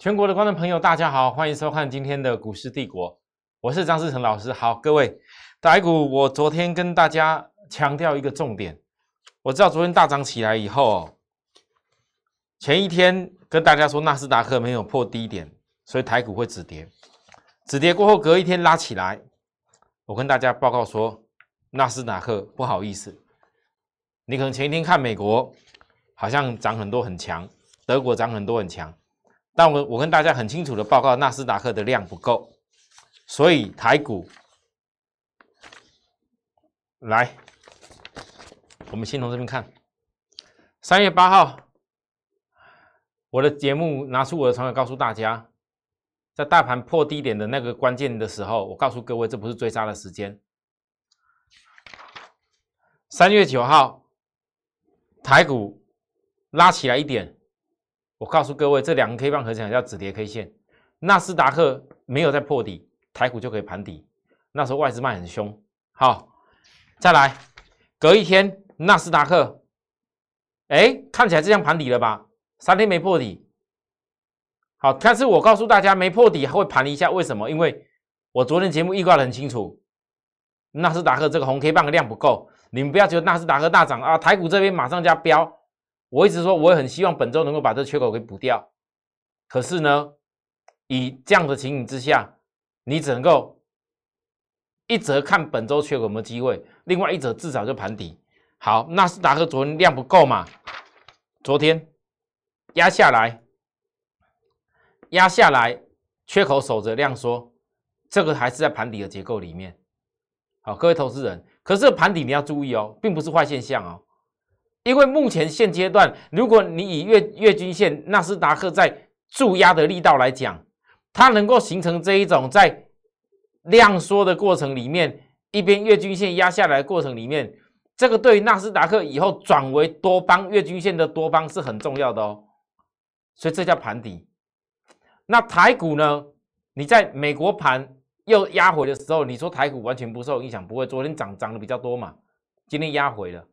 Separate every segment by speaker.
Speaker 1: 全国的观众朋友，大家好，欢迎收看今天的股市帝国，我是张志成老师。好，各位，台股，我昨天跟大家强调一个重点，我知道昨天大涨起来以后，前一天跟大家说纳斯达克没有破低点，所以台股会止跌，止跌过后隔一天拉起来，我跟大家报告说，纳斯达克不好意思，你可能前一天看美国好像涨很多很强。德国涨很多很强，但我我跟大家很清楚的报告，纳斯达克的量不够，所以台股来，我们先从这边看，三月八号，我的节目拿出我的传闻告诉大家，在大盘破低点的那个关键的时候，我告诉各位，这不是追杀的时间。三月九号，台股拉起来一点。我告诉各位，这两个 K 棒合起来叫止跌 K 线。纳斯达克没有在破底，台股就可以盘底。那时候外资卖很凶。好，再来，隔一天纳斯达克，哎，看起来这样盘底了吧？三天没破底。好，但是我告诉大家，没破底还会盘一下，为什么？因为我昨天节目预告的很清楚，纳斯达克这个红 K 棒的量不够。你们不要觉得纳斯达克大涨啊，台股这边马上就要飙。我一直说，我也很希望本周能够把这缺口给补掉。可是呢，以这样的情形之下，你只能够一则看本周缺口有没有机会，另外一则至少就盘底。好，纳斯达克昨天量不够嘛？昨天压下来，压下来，缺口守着量缩，这个还是在盘底的结构里面。好，各位投资人，可是盘底你要注意哦，并不是坏现象哦。因为目前现阶段，如果你以月月均线纳斯达克在注压的力道来讲，它能够形成这一种在量缩的过程里面，一边月均线压下来的过程里面，这个对于纳斯达克以后转为多方月均线的多方是很重要的哦。所以这叫盘底。那台股呢？你在美国盘又压回的时候，你说台股完全不受影响？不会，昨天涨涨的比较多嘛，今天压回了。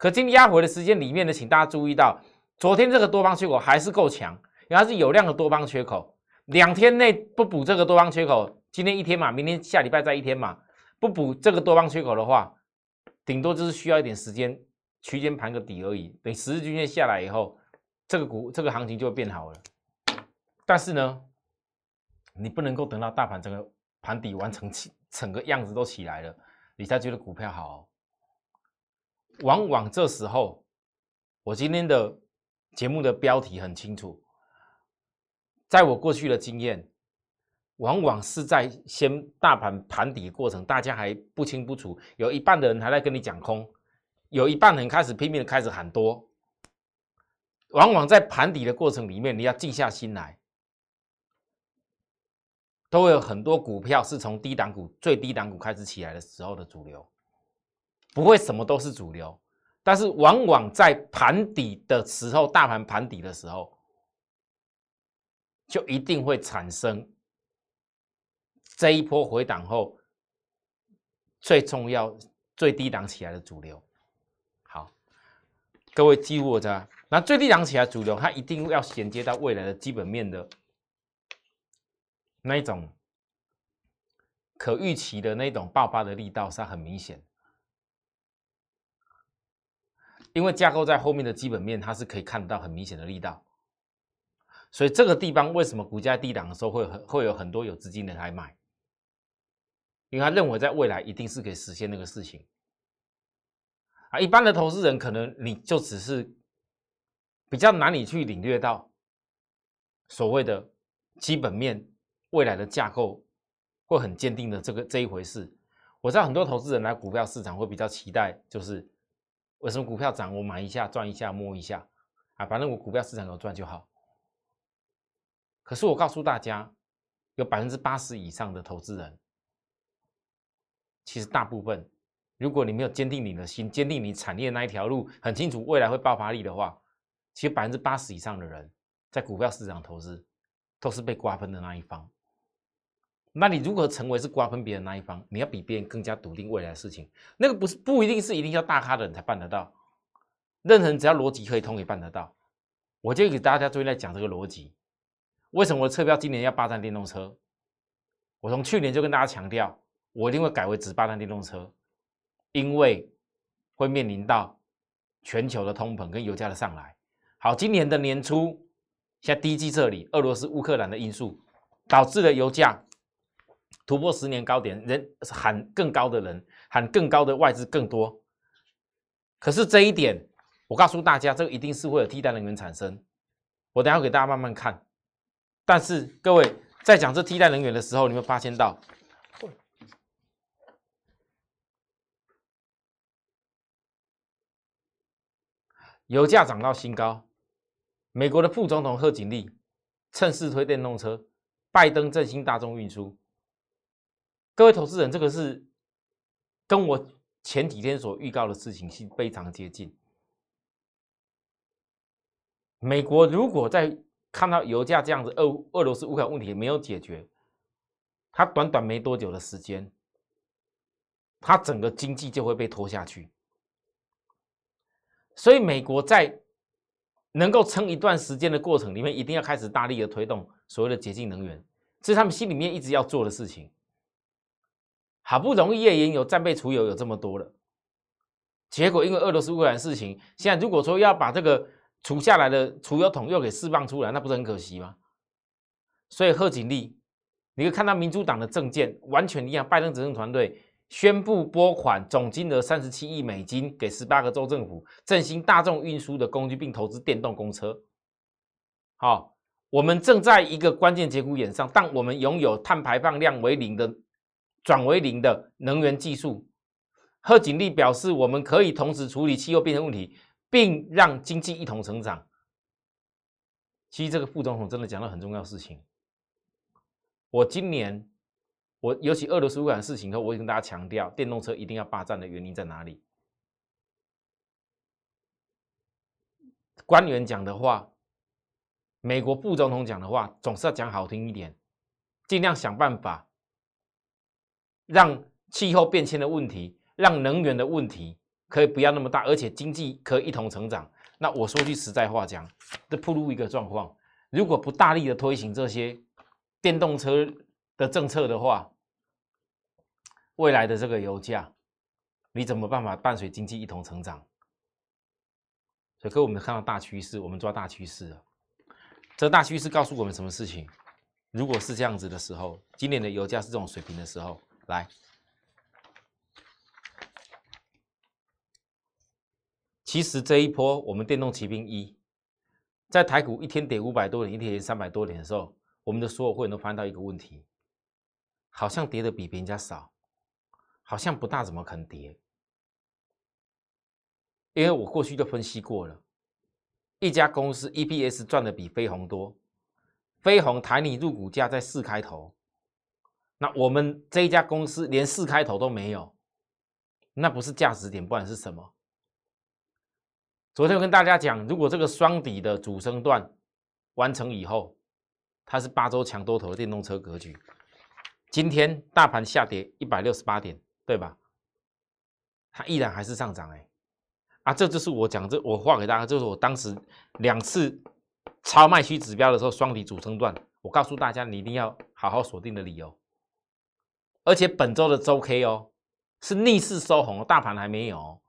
Speaker 1: 可今天压回的时间里面呢，请大家注意到，昨天这个多方缺口还是够强，因为它是有量的多方缺口。两天内不补这个多方缺口，今天一天嘛，明天下礼拜再一天嘛，不补这个多方缺口的话，顶多就是需要一点时间，区间盘个底而已。等十日均线下来以后，这个股这个行情就会变好了。但是呢，你不能够等到大盘整个盘底完成起整个样子都起来了，你才觉得股票好。往往这时候，我今天的节目的标题很清楚。在我过去的经验，往往是在先大盘盘底过程，大家还不清不楚，有一半的人还在跟你讲空，有一半人开始拼命的开始喊多。往往在盘底的过程里面，你要静下心来，都会有很多股票是从低档股、最低档股开始起来的时候的主流。不会什么都是主流，但是往往在盘底的时候，大盘盘底的时候，就一定会产生这一波回档后最重要、最低档起来的主流。好，各位记住我的，那最低档起来主流，它一定要衔接到未来的基本面的那一种可预期的那种爆发的力道是很明显。因为架构在后面的基本面，它是可以看得到很明显的力道，所以这个地方为什么股价低档的时候会很会有很多有资金的来买？因为他认为在未来一定是可以实现那个事情啊。一般的投资人可能你就只是比较难以去领略到所谓的基本面未来的架构会很坚定的这个这一回事。我知道很多投资人来股票市场会比较期待，就是。为什么股票涨，我买一下赚一下摸一下啊？反正我股票市场有赚就好。可是我告诉大家，有百分之八十以上的投资人，其实大部分，如果你没有坚定你的心，坚定你产业那一条路，很清楚未来会爆发力的话，其实百分之八十以上的人在股票市场投资，都是被瓜分的那一方。那你如何成为是瓜分别人那一方？你要比别人更加笃定未来的事情，那个不是不一定是一定要大咖的人才办得到。任何人只要逻辑可以通，也办得到。我就给大家最近在讲这个逻辑。为什么我的车标今年要霸占电动车？我从去年就跟大家强调，我一定会改为只霸占电动车，因为会面临到全球的通膨跟油价的上来。好，今年的年初，现在第一季这里，俄罗斯乌克兰的因素导致了油价突破十年高点，人喊更高的人喊更高的外资更多。可是这一点，我告诉大家，这个一定是会有替代能源产生。我等下给大家慢慢看。但是各位。在讲这替代能源的时候，你会发现到，油价涨到新高。美国的副总统贺锦丽趁势推电动车，拜登振兴大众运输。各位投资人，这个是跟我前几天所预告的事情是非常接近。美国如果在看到油价这样子，俄俄罗斯乌克兰问题没有解决，它短短没多久的时间，它整个经济就会被拖下去。所以美国在能够撑一段时间的过程里面，一定要开始大力的推动所谓的洁净能源，这是他们心里面一直要做的事情。好不容易页岩油、战备储油有这么多了，结果因为俄罗斯乌克兰事情，现在如果说要把这个。储下来的储油桶又给释放出来，那不是很可惜吗？所以贺锦丽，你可以看到民主党的政见完全一样，拜登执政团队宣布拨款总金额三十七亿美金给十八个州政府，振兴大众运输的工具，并投资电动公车。好，我们正在一个关键节骨眼上，但我们拥有碳排放量为零的转为零的能源技术。贺锦丽表示，我们可以同时处理气候变迁问题。并让经济一同成长。其实这个副总统真的讲了很重要事情。我今年，我尤其俄罗斯乌克兰事情后，我也跟大家强调，电动车一定要霸占的原因在哪里？官员讲的话，美国副总统讲的话，总是要讲好听一点，尽量想办法让气候变迁的问题，让能源的问题。可以不要那么大，而且经济可以一同成长。那我说句实在话讲，这铺路一个状况，如果不大力的推行这些电动车的政策的话，未来的这个油价，你怎么办法伴随经济一同成长？所以，各位，我们看到大趋势，我们抓大趋势啊。这大趋势告诉我们什么事情？如果是这样子的时候，今年的油价是这种水平的时候，来。其实这一波我们电动骑兵一，在台股一天跌五百多点，一天跌三百多点的时候，我们的所有会员都发现到一个问题，好像跌的比别人家少，好像不大怎么肯跌。因为我过去就分析过了，一家公司 EPS 赚的比飞鸿多，飞鸿台你入股价在四开头，那我们这一家公司连四开头都没有，那不是价值点，不然是什么？昨天我跟大家讲，如果这个双底的主升段完成以后，它是八周强多头的电动车格局。今天大盘下跌一百六十八点，对吧？它依然还是上涨哎，啊，这就是我讲这我画给大家，就是我当时两次超卖区指标的时候，双底主升段，我告诉大家你一定要好好锁定的理由。而且本周的周 K 哦，是逆势收红，大盘还没有。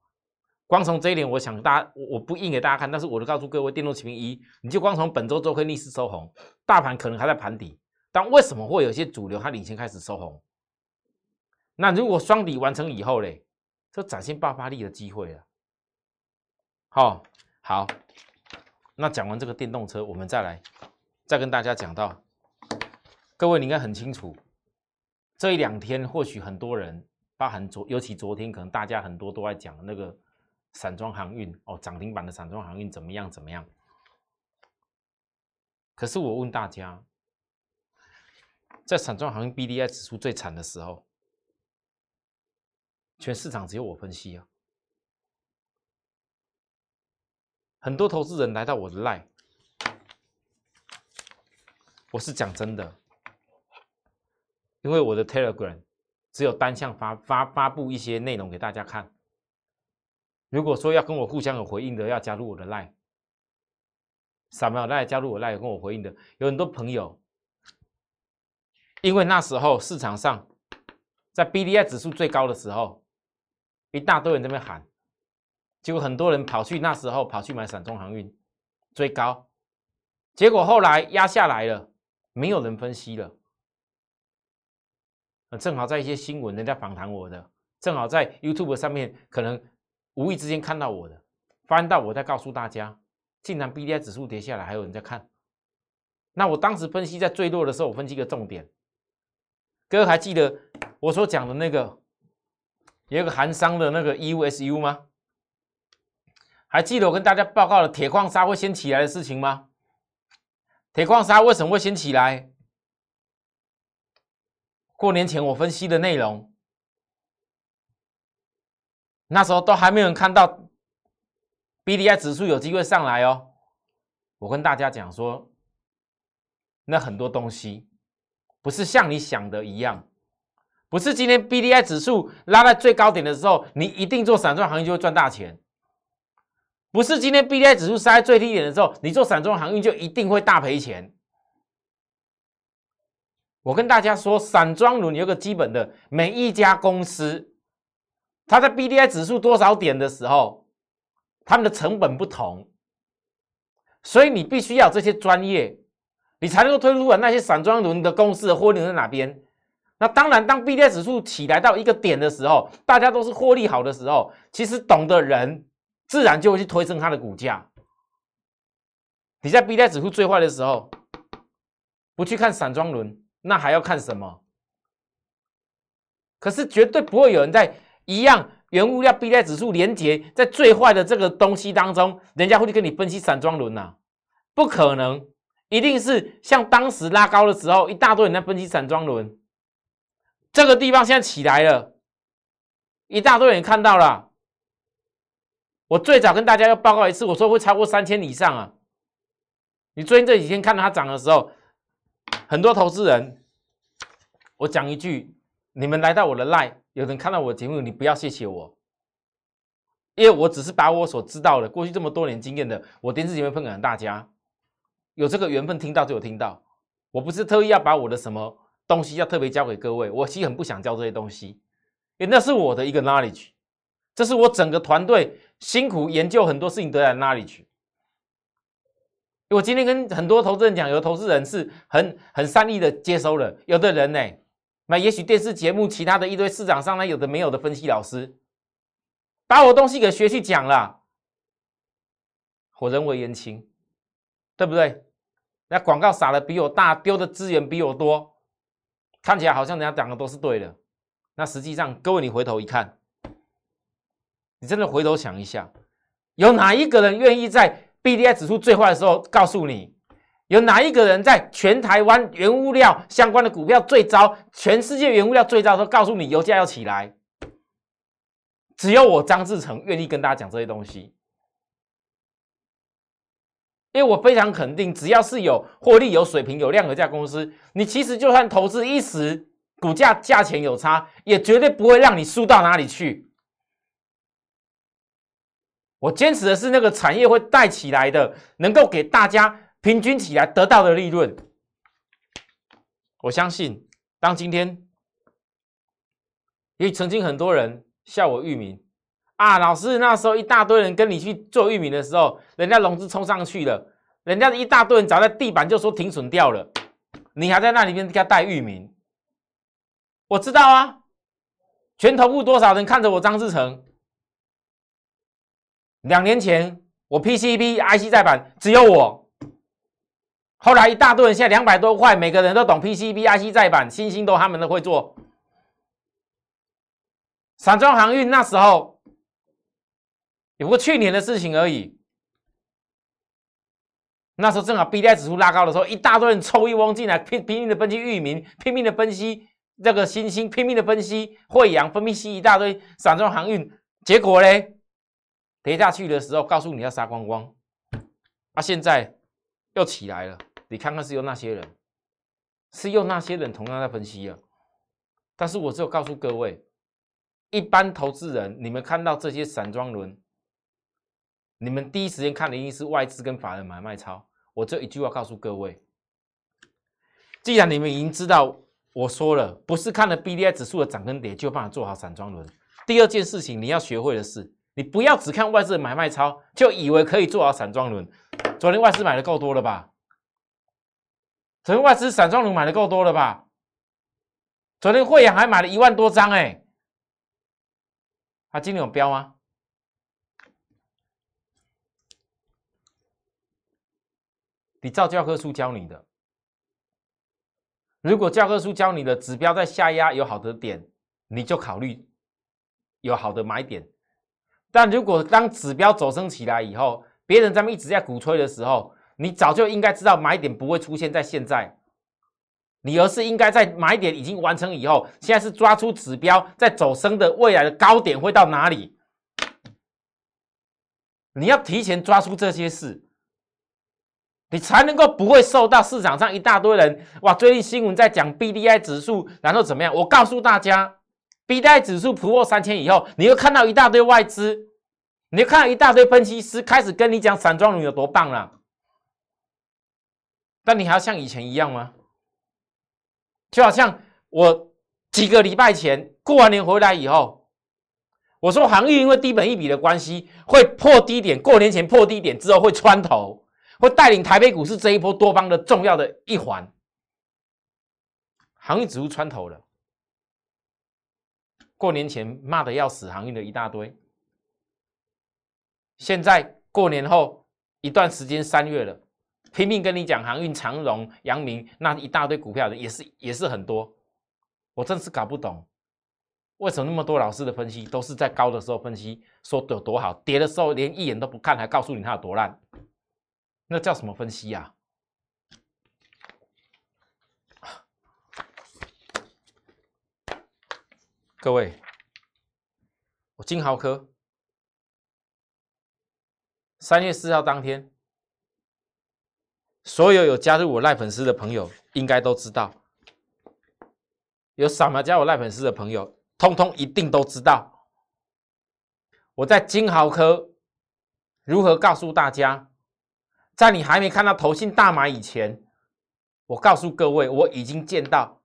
Speaker 1: 光从这一点，我想大家，我不印给大家看，但是我就告诉各位，电动骑兵一，你就光从本周周 K 逆势收红，大盘可能还在盘底，但为什么会有些主流它领先开始收红？那如果双底完成以后嘞，这展现爆发力的机会了。好，好，那讲完这个电动车，我们再来再跟大家讲到，各位你应该很清楚，这一两天或许很多人，包含昨，尤其昨天，可能大家很多都在讲那个。散装航运哦，涨停板的散装航运怎么样？怎么样？可是我问大家，在散装航运 B D I 指数最惨的时候，全市场只有我分析啊。很多投资人来到我的 line，我是讲真的，因为我的 Telegram 只有单向发发发布一些内容给大家看。如果说要跟我互相有回应的，要加入我的 line。扫描来加入我来跟我回应的，有很多朋友，因为那时候市场上在 B D I 指数最高的时候，一大堆人在那边喊，结果很多人跑去那时候跑去买散中航运追高，结果后来压下来了，没有人分析了。正好在一些新闻人家访谈我的，正好在 YouTube 上面可能无意之间看到我的，翻到我再告诉大家。竟然 B D I 指数跌下来，还有人在看。那我当时分析在最弱的时候，我分析一个重点。各位还记得我所讲的那个有一个韩商的那个 U S U 吗？还记得我跟大家报告的铁矿砂会先起来的事情吗？铁矿砂为什么会先起来？过年前我分析的内容，那时候都还没有人看到。B D I 指数有机会上来哦，我跟大家讲说，那很多东西不是像你想的一样，不是今天 B D I 指数拉在最高点的时候，你一定做散装行业就会赚大钱；不是今天 B D I 指数杀在最低点的时候，你做散装航运就一定会大赔钱。我跟大家说，散装轮有个基本的，每一家公司，它在 B D I 指数多少点的时候。他们的成本不同，所以你必须要这些专业，你才能够推出啊那些散装轮的公司的获利在哪边？那当然，当 B D I 指数起来到一个点的时候，大家都是获利好的时候，其实懂的人自然就会去推升它的股价。你在 B D I 指数最坏的时候，不去看散装轮，那还要看什么？可是绝对不会有人在一样。原物料 B 类指数连接在最坏的这个东西当中，人家会去跟你分析散装轮呐？不可能，一定是像当时拉高的时候，一大堆人在分析散装轮。这个地方现在起来了，一大堆人看到了。我最早跟大家要报告一次，我说会超过三千以上啊。你最近这几天看到它涨的时候，很多投资人，我讲一句，你们来到我的 line。有人看到我的节目，你不要谢谢我，因为我只是把我所知道的过去这么多年经验的，我电视节目分享给大家，有这个缘分听到就有听到，我不是特意要把我的什么东西要特别教给各位，我其实很不想教这些东西，因为那是我的一个 knowledge，这是我整个团队辛苦研究很多事情得来的 knowledge。我今天跟很多投资人讲，有的投资人是很很善意的接收了，有的人呢。那也许电视节目其他的一堆市场上呢，有的没有的分析老师，把我东西给学去讲了，我人为言轻，对不对？那广告撒的比我大，丢的资源比我多，看起来好像人家讲的都是对的，那实际上各位你回头一看，你真的回头想一下，有哪一个人愿意在 B D I 指数最坏的时候告诉你？有哪一个人在全台湾原物料相关的股票最糟，全世界原物料最糟的时候，告诉你油价要起来？只有我张志成愿意跟大家讲这些东西，因为我非常肯定，只要是有获利、有水平、有量的这家公司，你其实就算投资一时，股价价钱有差，也绝对不会让你输到哪里去。我坚持的是那个产业会带起来的，能够给大家。平均起来得到的利润，我相信，当今天，因为曾经很多人笑我域名啊，老师那时候一大堆人跟你去做域名的时候，人家融资冲上去了，人家一大堆人砸在地板就说停损掉了，你还在那里面给他带域名，我知道啊，全头部多少人看着我张志成，两年前我 PCB IC 再版只有我。后来一大堆人，现在两百多块，每个人都懂 PCB、IC 再版，星星都他们都会做。散装航运那时候，也不过去年的事情而已。那时候正好 B D I 指数拉高的时候，一大堆人抽一翁进来，拼拼命的分析域名，拼命的分析这个星星，拼命的分析惠阳，分析一大堆散装航运，结果嘞，跌下去的时候，告诉你要杀光光，啊，现在又起来了。你看看是用那些人，是用那些人同样在分析啊。但是我只有告诉各位，一般投资人，你们看到这些散装轮，你们第一时间看的一定是外资跟法人买卖超。我这一句话告诉各位：既然你们已经知道我说了，不是看了 B D I 指数的涨跟跌就有办法做好散装轮。第二件事情你要学会的是，你不要只看外资的买卖超，就以为可以做好散装轮。昨天外资买的够多了吧？昨天外资散装轮买的够多了吧？昨天汇阳还买了一万多张哎，他今天有标吗？你照教科书教你的，如果教科书教你的指标在下压有好的点，你就考虑有好的买点。但如果当指标走升起来以后，别人咱们一直在鼓吹的时候，你早就应该知道买点不会出现在现在，你而是应该在买点已经完成以后，现在是抓出指标在走升的未来的高点会到哪里？你要提前抓出这些事。你才能够不会受到市场上一大堆人哇！最近新闻在讲 B D I 指数，然后怎么样？我告诉大家，B D I 指数突破三千以后，你会看到一大堆外资，你会看到一大堆分析师开始跟你讲散装轮有多棒了。但你还要像以前一样吗？就好像我几个礼拜前过完年回来以后，我说航运因为低本一笔的关系会破低点，过年前破低点之后会穿头。会带领台北股市这一波多方的重要的一环，航运指数穿头了。过年前骂的要死航运的一大堆，现在过年后一段时间三月了，拼命跟你讲航运、长荣、阳明那一大堆股票的也是也是很多，我真是搞不懂，为什么那么多老师的分析都是在高的时候分析说有多好，跌的时候连一眼都不看，还告诉你它有多烂。那叫什么分析呀？各位，我金豪科三月四号当天，所有有加入我赖粉丝的朋友应该都知道，有扫描加我赖粉丝的朋友，通通一定都知道，我在金豪科如何告诉大家。在你还没看到投信大买以前，我告诉各位，我已经见到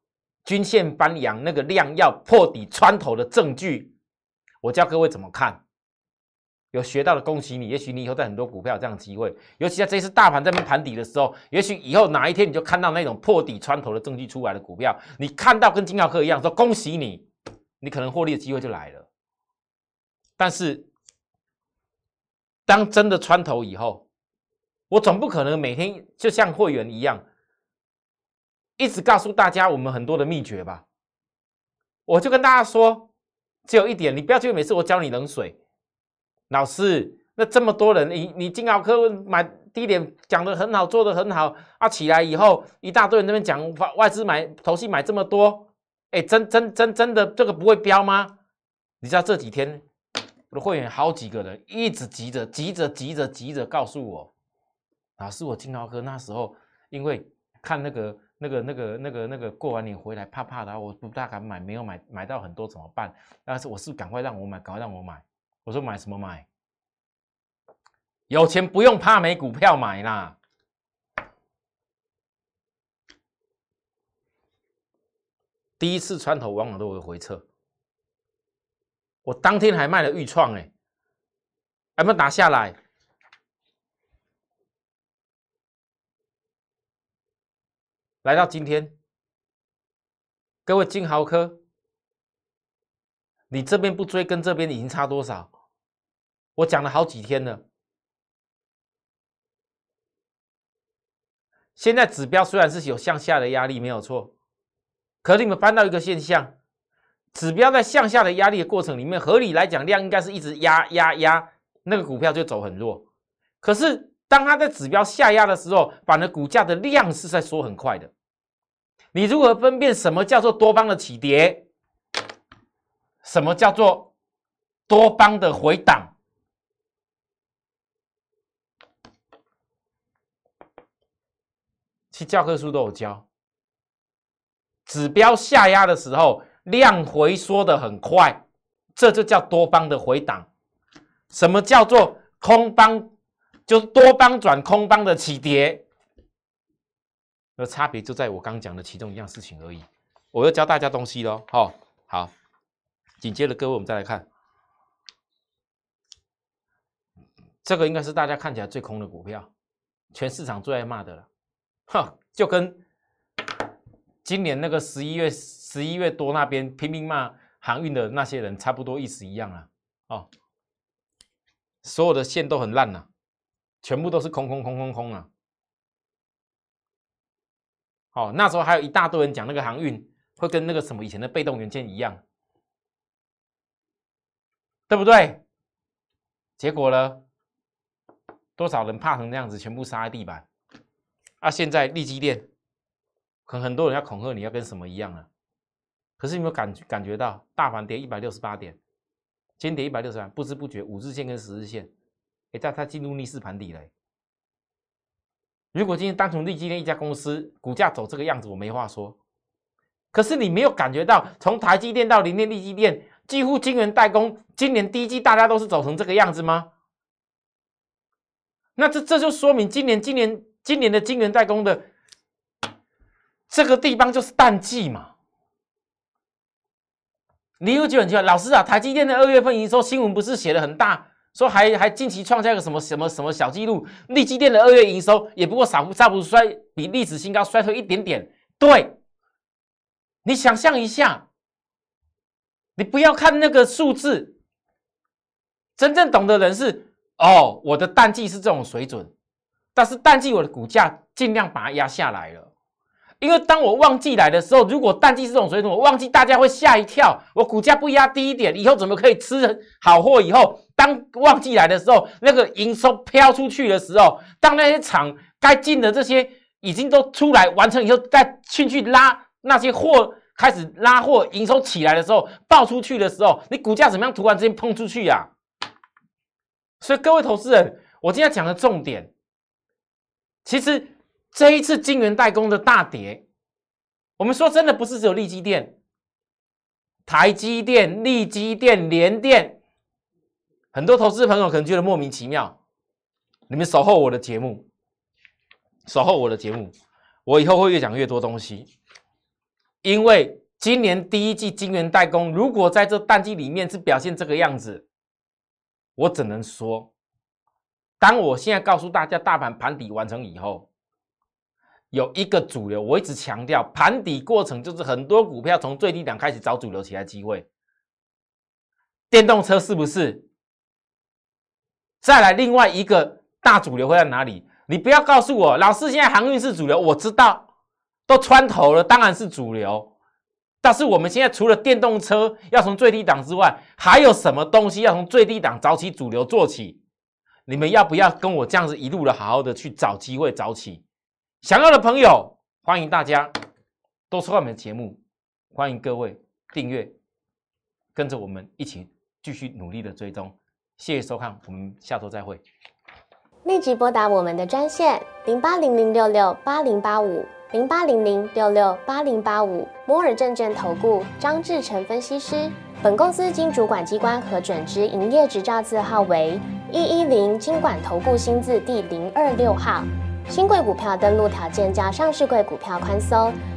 Speaker 1: 均线翻阳那个量要破底穿头的证据。我教各位怎么看，有学到的恭喜你。也许你以后在很多股票有这样的机会，尤其在这次大盘在边盘底的时候，也许以后哪一天你就看到那种破底穿头的证据出来的股票，你看到跟金耀科一样，说恭喜你，你可能获利的机会就来了。但是当真的穿头以后，我总不可能每天就像会员一样，一直告诉大家我们很多的秘诀吧。我就跟大家说，只有一点，你不要觉得每次我教你冷水。老师，那这么多人，你你金奥科买低点讲的很好，做的很好啊，起来以后一大堆人那边讲外资买投信买这么多，哎，真真真真的这个不会飙吗？你知道这几天我的会员好几个人一直急着急着急着急着告诉我。老师，我金奥科那时候因为看那个、那个、那个、那个、那个过完年回来怕怕的，我不大敢买，没有买，买到很多怎么办？但是我是赶快让我买，赶快让我买。我说买什么买？有钱不用怕没股票买啦。第一次穿头往往都会回撤，我当天还卖了预创哎，还没打下来。来到今天，各位金豪科，你这边不追，跟这边已经差多少？我讲了好几天了。现在指标虽然是有向下的压力，没有错，可是你们翻到一个现象，指标在向下的压力的过程里面，合理来讲，量应该是一直压压压，那个股票就走很弱。可是当它在指标下压的时候，反而股价的量是在缩很快的。你如何分辨什么叫做多方的起跌，什么叫做多方的回档？其教科书都有教。指标下压的时候，量回缩的很快，这就叫多方的回档。什么叫做空方？就是多方转空方的起跌，那差别就在我刚讲的其中一样事情而已。我要教大家东西喽，好，好，紧接着各位我们再来看，这个应该是大家看起来最空的股票，全市场最爱骂的了，哈，就跟今年那个十一月十一月多那边拼命骂航运的那些人差不多意思一样啊，哦，所有的线都很烂呐，全部都是空空空空空啊。哦，那时候还有一大堆人讲那个航运会跟那个什么以前的被动元件一样，对不对？结果呢，多少人怕成那样子，全部杀在地板。啊，现在立基电，可能很多人要恐吓你要跟什么一样啊。可是有没有感感觉到大盘跌一百六十八点，今天跌一百六十八，不知不觉五日线跟十日线，哎，在它进入逆势盘底了。如果今天单纯利基电一家公司股价走这个样子，我没话说。可是你没有感觉到，从台积电到联电、利基电，几乎晶圆代工，今年第一季大家都是走成这个样子吗？那这这就说明今年、今年、今年的晶圆代工的这个地方就是淡季嘛。你有觉得很奇怪，老师啊，台积电的二月份营收新闻不是写的很大？说还还近期创下一个什么什么什么小记录，利基店的二月营收也不过少差不多衰比历史新高衰退一点点。对，你想象一下，你不要看那个数字，真正懂的人是哦，我的淡季是这种水准，但是淡季我的股价尽量把它压下来了。因为当我旺季来的时候，如果淡季是这种水准，我旺季大家会吓一跳。我股价不压低一点，以后怎么可以吃好货？以后当旺季来的时候，那个营收飘出去的时候，当那些厂该进的这些已经都出来完成以后，再进去拉那些货，开始拉货，营收起来的时候，爆出去的时候，你股价怎么样？突然之间碰出去呀！所以各位投资人，我今天讲的重点，其实。这一次晶圆代工的大跌，我们说真的不是只有利基电、台积电、利基电、联电，很多投资朋友可能觉得莫名其妙。你们守候我的节目，守候我的节目，我以后会越讲越多东西。因为今年第一季晶圆代工，如果在这淡季里面是表现这个样子，我只能说，当我现在告诉大家大盘盘底完成以后。有一个主流，我一直强调，盘底过程就是很多股票从最低档开始找主流起来机会。电动车是不是？再来另外一个大主流会在哪里？你不要告诉我，老师现在航运是主流，我知道，都穿头了，当然是主流。但是我们现在除了电动车要从最低档之外，还有什么东西要从最低档找起主流做起？你们要不要跟我这样子一路的好好的去找机会找起？想要的朋友，欢迎大家多收看我们的节目，欢迎各位订阅，跟着我们一起继续努力的追踪。谢谢收看，我们下周再会。
Speaker 2: 立即拨打我们的专线零八零零六六八零八五零八零零六六八零八五摩尔证券投顾张志成分析师。本公司经主管机关核准之营业执照字号为一一零金管投顾新字第零二六号。新贵股票登录条件较上市贵股票宽松，